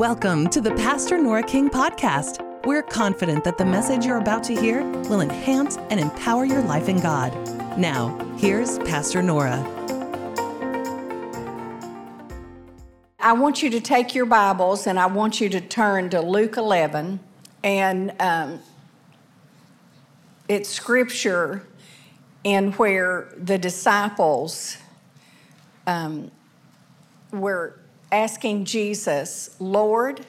Welcome to the Pastor Nora King podcast. We're confident that the message you're about to hear will enhance and empower your life in God. Now, here's Pastor Nora. I want you to take your Bibles and I want you to turn to Luke 11. And um, it's scripture in where the disciples um, were asking Jesus, Lord,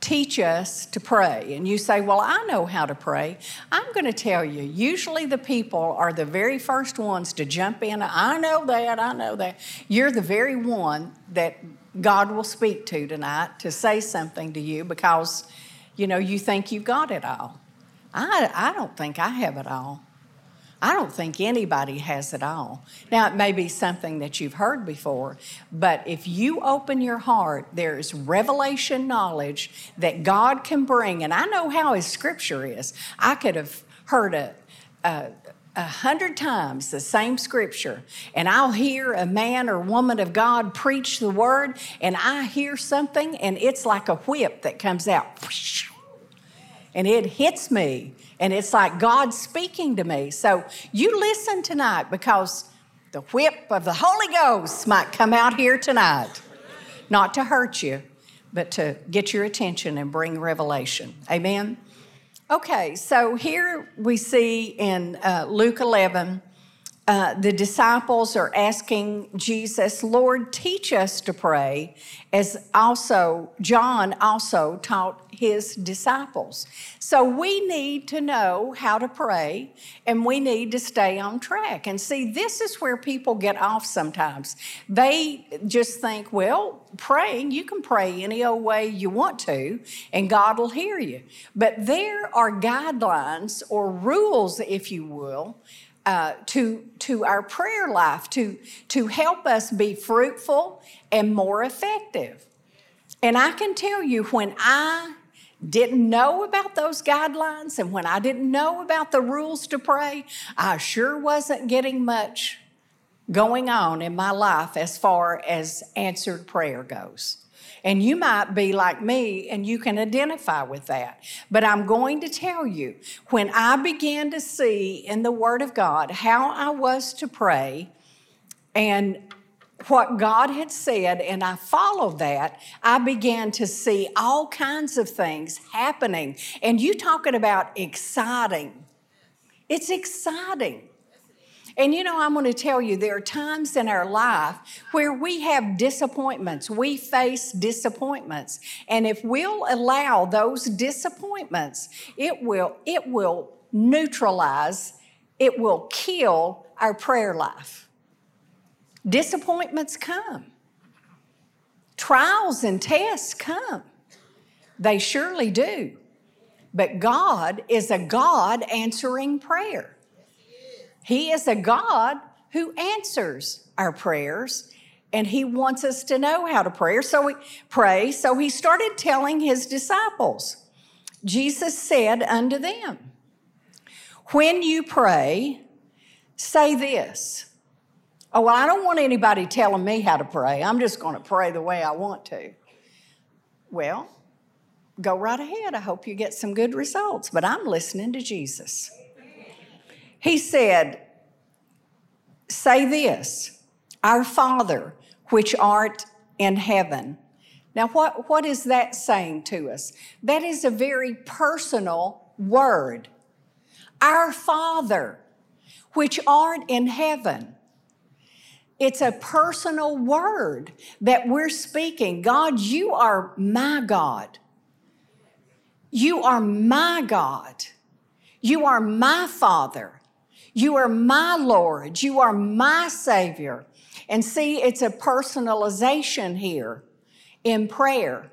teach us to pray. And you say, Well, I know how to pray. I'm going to tell you, usually the people are the very first ones to jump in. I know that, I know that. You're the very one that God will speak to tonight to say something to you because, you know, you think you've got it all. I, I don't think I have it all. I don't think anybody has it all. Now, it may be something that you've heard before, but if you open your heart, there's revelation knowledge that God can bring. And I know how His scripture is. I could have heard a, a, uh, a hundred times the same scripture, and I'll hear a man or woman of God preach the word, and I hear something, and it's like a whip that comes out, and it hits me and it's like God speaking to me. So you listen tonight because the whip of the Holy Ghost might come out here tonight. Not to hurt you, but to get your attention and bring revelation. Amen? Okay, so here we see in uh, Luke 11, uh, the disciples are asking Jesus, Lord, teach us to pray, as also John also taught his disciples. So we need to know how to pray and we need to stay on track. And see, this is where people get off sometimes. They just think, well, praying, you can pray any old way you want to, and God will hear you. But there are guidelines or rules, if you will uh, to, to our prayer life to, to help us be fruitful and more effective. And I can tell you, when I didn't know about those guidelines and when I didn't know about the rules to pray, I sure wasn't getting much going on in my life as far as answered prayer goes. And you might be like me and you can identify with that. But I'm going to tell you, when I began to see in the Word of God how I was to pray and what God had said, and I followed that, I began to see all kinds of things happening. And you talking about exciting. It's exciting. And you know, I'm going to tell you, there are times in our life where we have disappointments. We face disappointments. And if we'll allow those disappointments, it will, it will neutralize, it will kill our prayer life. Disappointments come. Trials and tests come. They surely do. But God is a God answering prayer. He is a God who answers our prayers and he wants us to know how to pray. So we pray. So he started telling his disciples. Jesus said unto them, When you pray, say this. Oh, well, I don't want anybody telling me how to pray. I'm just going to pray the way I want to. Well, go right ahead. I hope you get some good results, but I'm listening to Jesus. He said, Say this, Our Father, which art in heaven. Now, what, what is that saying to us? That is a very personal word. Our Father, which art in heaven. It's a personal word that we're speaking. God, you are my God. You are my God. You are my Father. You are my Lord. You are my Savior. And see, it's a personalization here in prayer.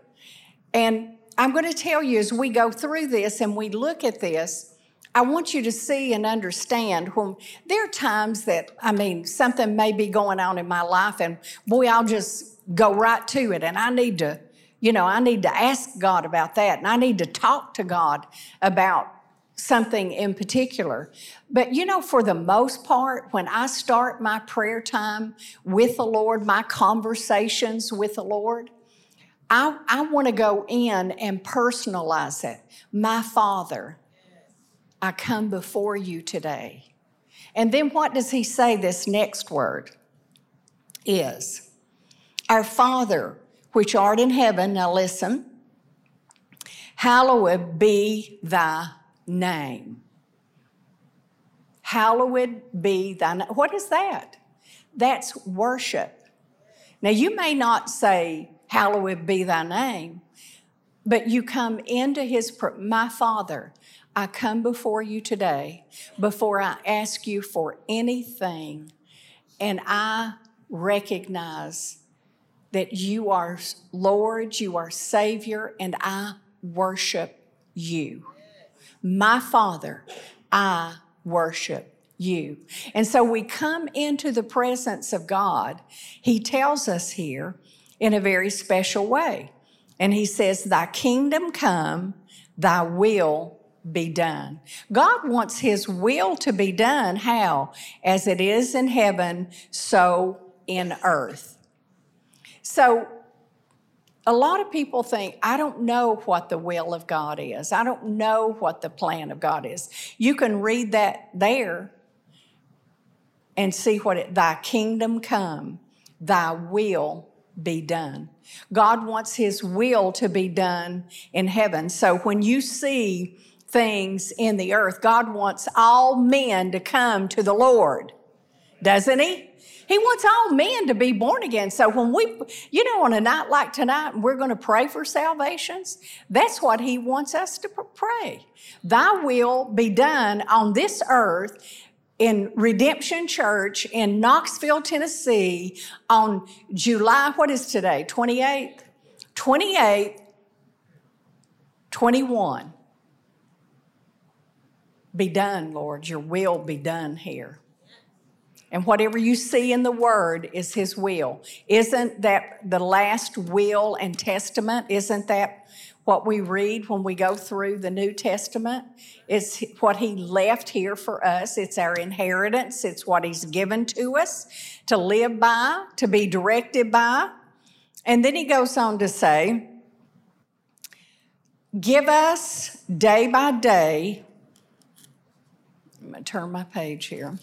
And I'm going to tell you as we go through this and we look at this, I want you to see and understand when there are times that, I mean, something may be going on in my life, and boy, I'll just go right to it. And I need to, you know, I need to ask God about that. And I need to talk to God about something in particular. But you know, for the most part, when I start my prayer time with the Lord, my conversations with the Lord, I, I want to go in and personalize it. My Father, I come before you today. And then what does he say this next word is? Our Father, which art in heaven, now listen, hallowed be thy name. Hallowed be thy name. What is that? That's worship. Now, you may not say, Hallowed be thy name, but you come into his, my Father, I come before you today, before I ask you for anything, and I recognize that you are Lord, you are Savior, and I worship you. My Father, I worship you. And so we come into the presence of God. He tells us here in a very special way. And he says, Thy kingdom come, thy will be done. God wants his will to be done. How? As it is in heaven, so in earth. So a lot of people think, I don't know what the will of God is. I don't know what the plan of God is. You can read that there and see what it, thy kingdom come, thy will be done. God wants his will to be done in heaven. So when you see things in the earth, God wants all men to come to the Lord, doesn't he? He wants all men to be born again. So when we, you know, on a night like tonight, we're going to pray for salvations. That's what he wants us to pray. Thy will be done on this earth in Redemption Church in Knoxville, Tennessee on July, what is today? 28th? 28th, 21. Be done, Lord. Your will be done here. And whatever you see in the Word is His will. Isn't that the last will and testament? Isn't that what we read when we go through the New Testament. It's what He left here for us. It's our inheritance. It's what He's given to us to live by, to be directed by. And then He goes on to say, Give us day by day. I'm going to turn my page here.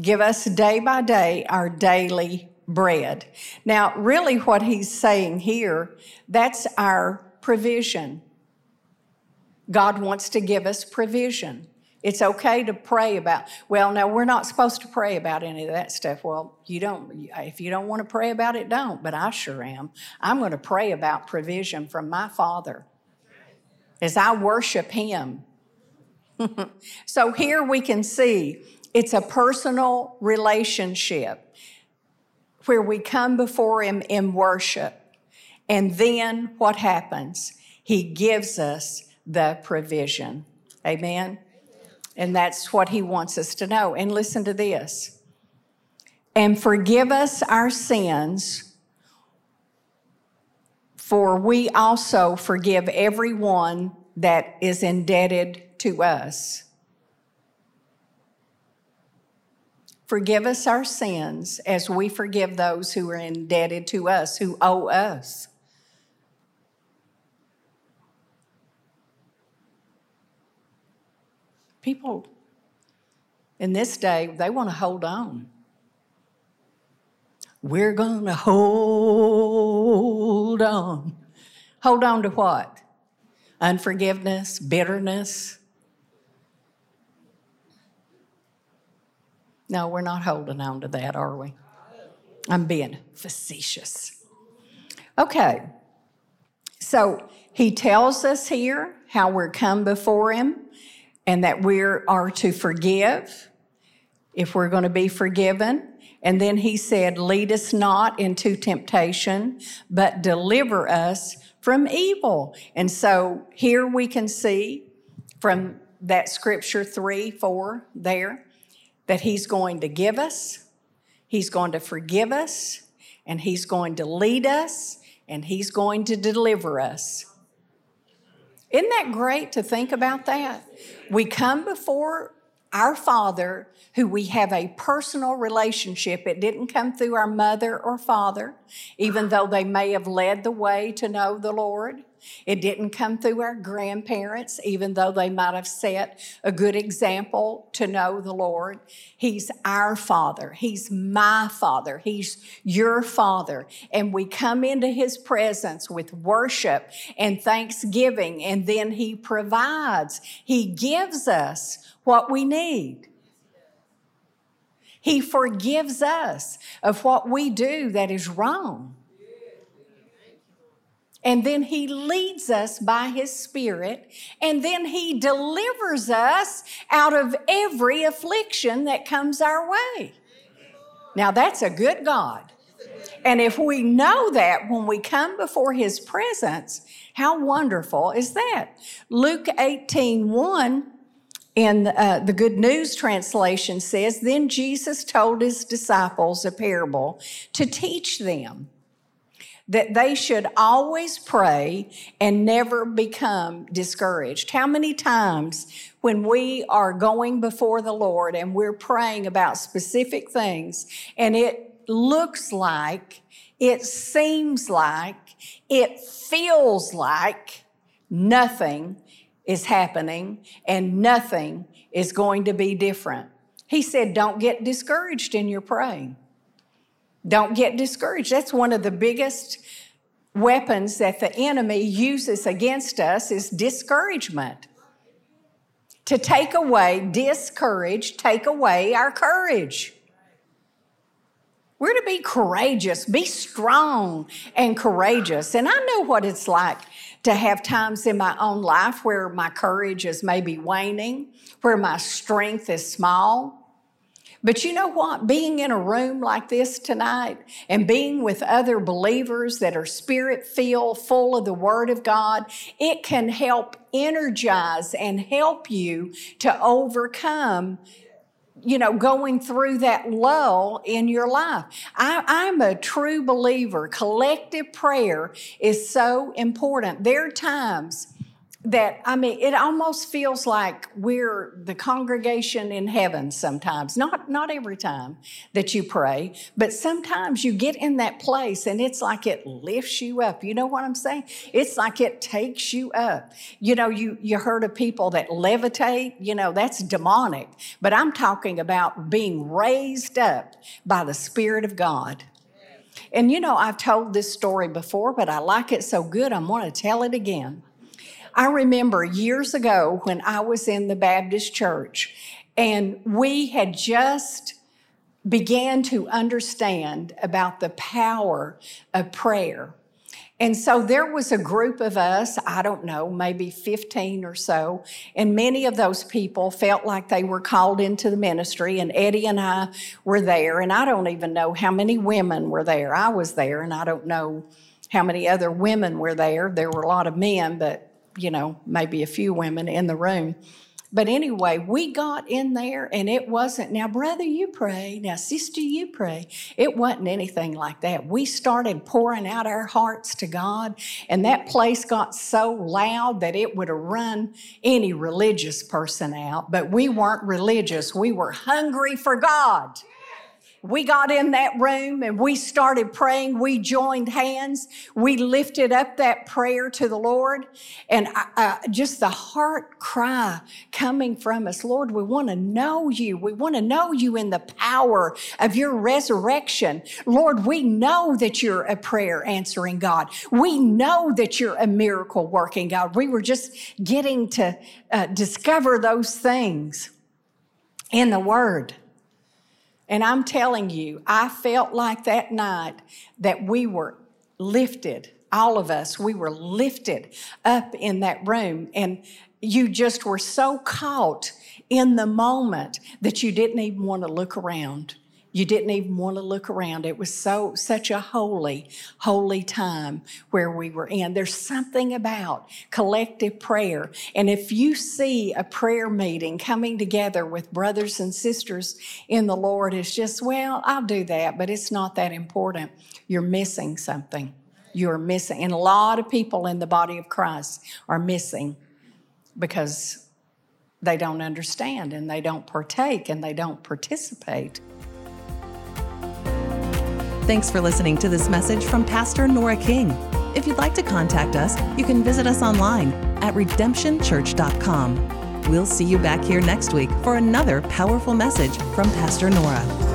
Give us day by day our daily bread. Now, really, what he's saying here, that's our provision. God wants to give us provision. It's okay to pray about, well, now we're not supposed to pray about any of that stuff. Well, you don't, if you don't want to pray about it, don't, but I sure am. I'm going to pray about provision from my Father as I worship Him. so here we can see it's a personal relationship where we come before Him in worship. And then what happens? He gives us the provision. Amen? And that's what He wants us to know. And listen to this and forgive us our sins, for we also forgive everyone that is indebted to us. Forgive us our sins as we forgive those who are indebted to us, who owe us. People in this day, they want to hold on. We're going to hold on. Hold on to what? Unforgiveness, bitterness, No, we're not holding on to that, are we? I'm being facetious. Okay, so he tells us here how we're come before him and that we are to forgive if we're going to be forgiven. And then he said, Lead us not into temptation, but deliver us from evil. And so here we can see from that scripture 3 4 there that He's going to give us, He's going to forgive us, and He's going to lead us, and He's going to deliver us. Isn't that great to think about that? We come before our Father, who we have a personal relationship. It didn't come through our mother or father, even though they may have led the way to know the Lord. It didn't come through our grandparents, even though they might have set a good example to know the Lord. He's our Father. He's my Father. He's your Father. And we come into His presence with worship and thanksgiving, and then He provides. He gives us what we need. He forgives us of what we do that is wrong. And then he leads us by his spirit, and then he delivers us out of every affliction that comes our way. Now, that's a good God. And if we know that when we come before his presence, how wonderful is that? Luke 18 1 in uh, the Good News translation says, Then Jesus told his disciples a parable to teach them that they should always pray and never become discouraged. How many times when we are going before the Lord and we're praying about specific things and it looks like, it seems like, it feels like nothing is happening and nothing is going to be different. He said, Don't get discouraged in your praying. Don't get discouraged. That's one of the biggest weapons that the enemy uses against us is discouragement. To take away, discourage, take away our courage. We're to be courageous, be strong and courageous. And I know what it's like to have times in my own life where my courage is maybe waning, where my strength is small. But you know what? Being in a room like this tonight and being with other believers that are spirit filled, full of the Word of God, it can help energize and help you to overcome you know, going through that lull in your life. I, am a true believer. Collective prayer is so important. There are times that I mean, it almost feels like we're the congregation in heaven sometimes. Not, not every time that you pray, but sometimes you get in that place and it's like it lifts you up. You know what I'm saying? It's like it takes you up. You know, you, you heard of people that levitate, you know, that's demonic. But I'm talking about being raised up by the Spirit of God. And you know, I've told this story before, but I like it so good, I'm going to tell it again. I remember years ago when I was in the Baptist church and we had just began to understand about the power of prayer. And so there was a group of us, I don't know, maybe 15 or so, and many of those people felt like they were called into the ministry, and Eddie and I were there, and I don't even know how many women were there. I was there, and I don't know how many other women were there. There were a lot of men, but you know, maybe a few women in the room. But anyway, we got in there and it wasn't, now, brother, you pray. Now, sister, you pray. It wasn't anything like that. We started pouring out our hearts to God, and that place got so loud that it would have run any religious person out. But we weren't religious, we were hungry for God we got in that room and we started praying. We joined hands. We lifted up that prayer to the Lord. And uh, uh just the heart cry coming from us Lord, we want to know you. We want to know you in the power of your resurrection. Lord, we know that you're a prayer answering God. We know that you're a miracle working God. We were just getting to uh, discover those things in the Word. And I'm telling you, I felt like that night that we were lifted, all of us, we were lifted up in that room. And you just were so caught in the moment that you didn't even want to look around. You didn't even want to look around. It was so such a holy, holy time where we were in. There's something about collective prayer. And if you see a prayer meeting coming together with brothers and sisters in the Lord, it's just, well, I'll do that, but it's not that important. You're missing something. You're missing. And a lot of people in the body of Christ are missing because they don't understand and they don't partake and they don't participate. Thanks for listening to this message from Pastor Nora King. If you'd like to contact us, you can visit us online at redemptionchurch.com. We'll see you back here next week for another powerful message from Pastor Nora.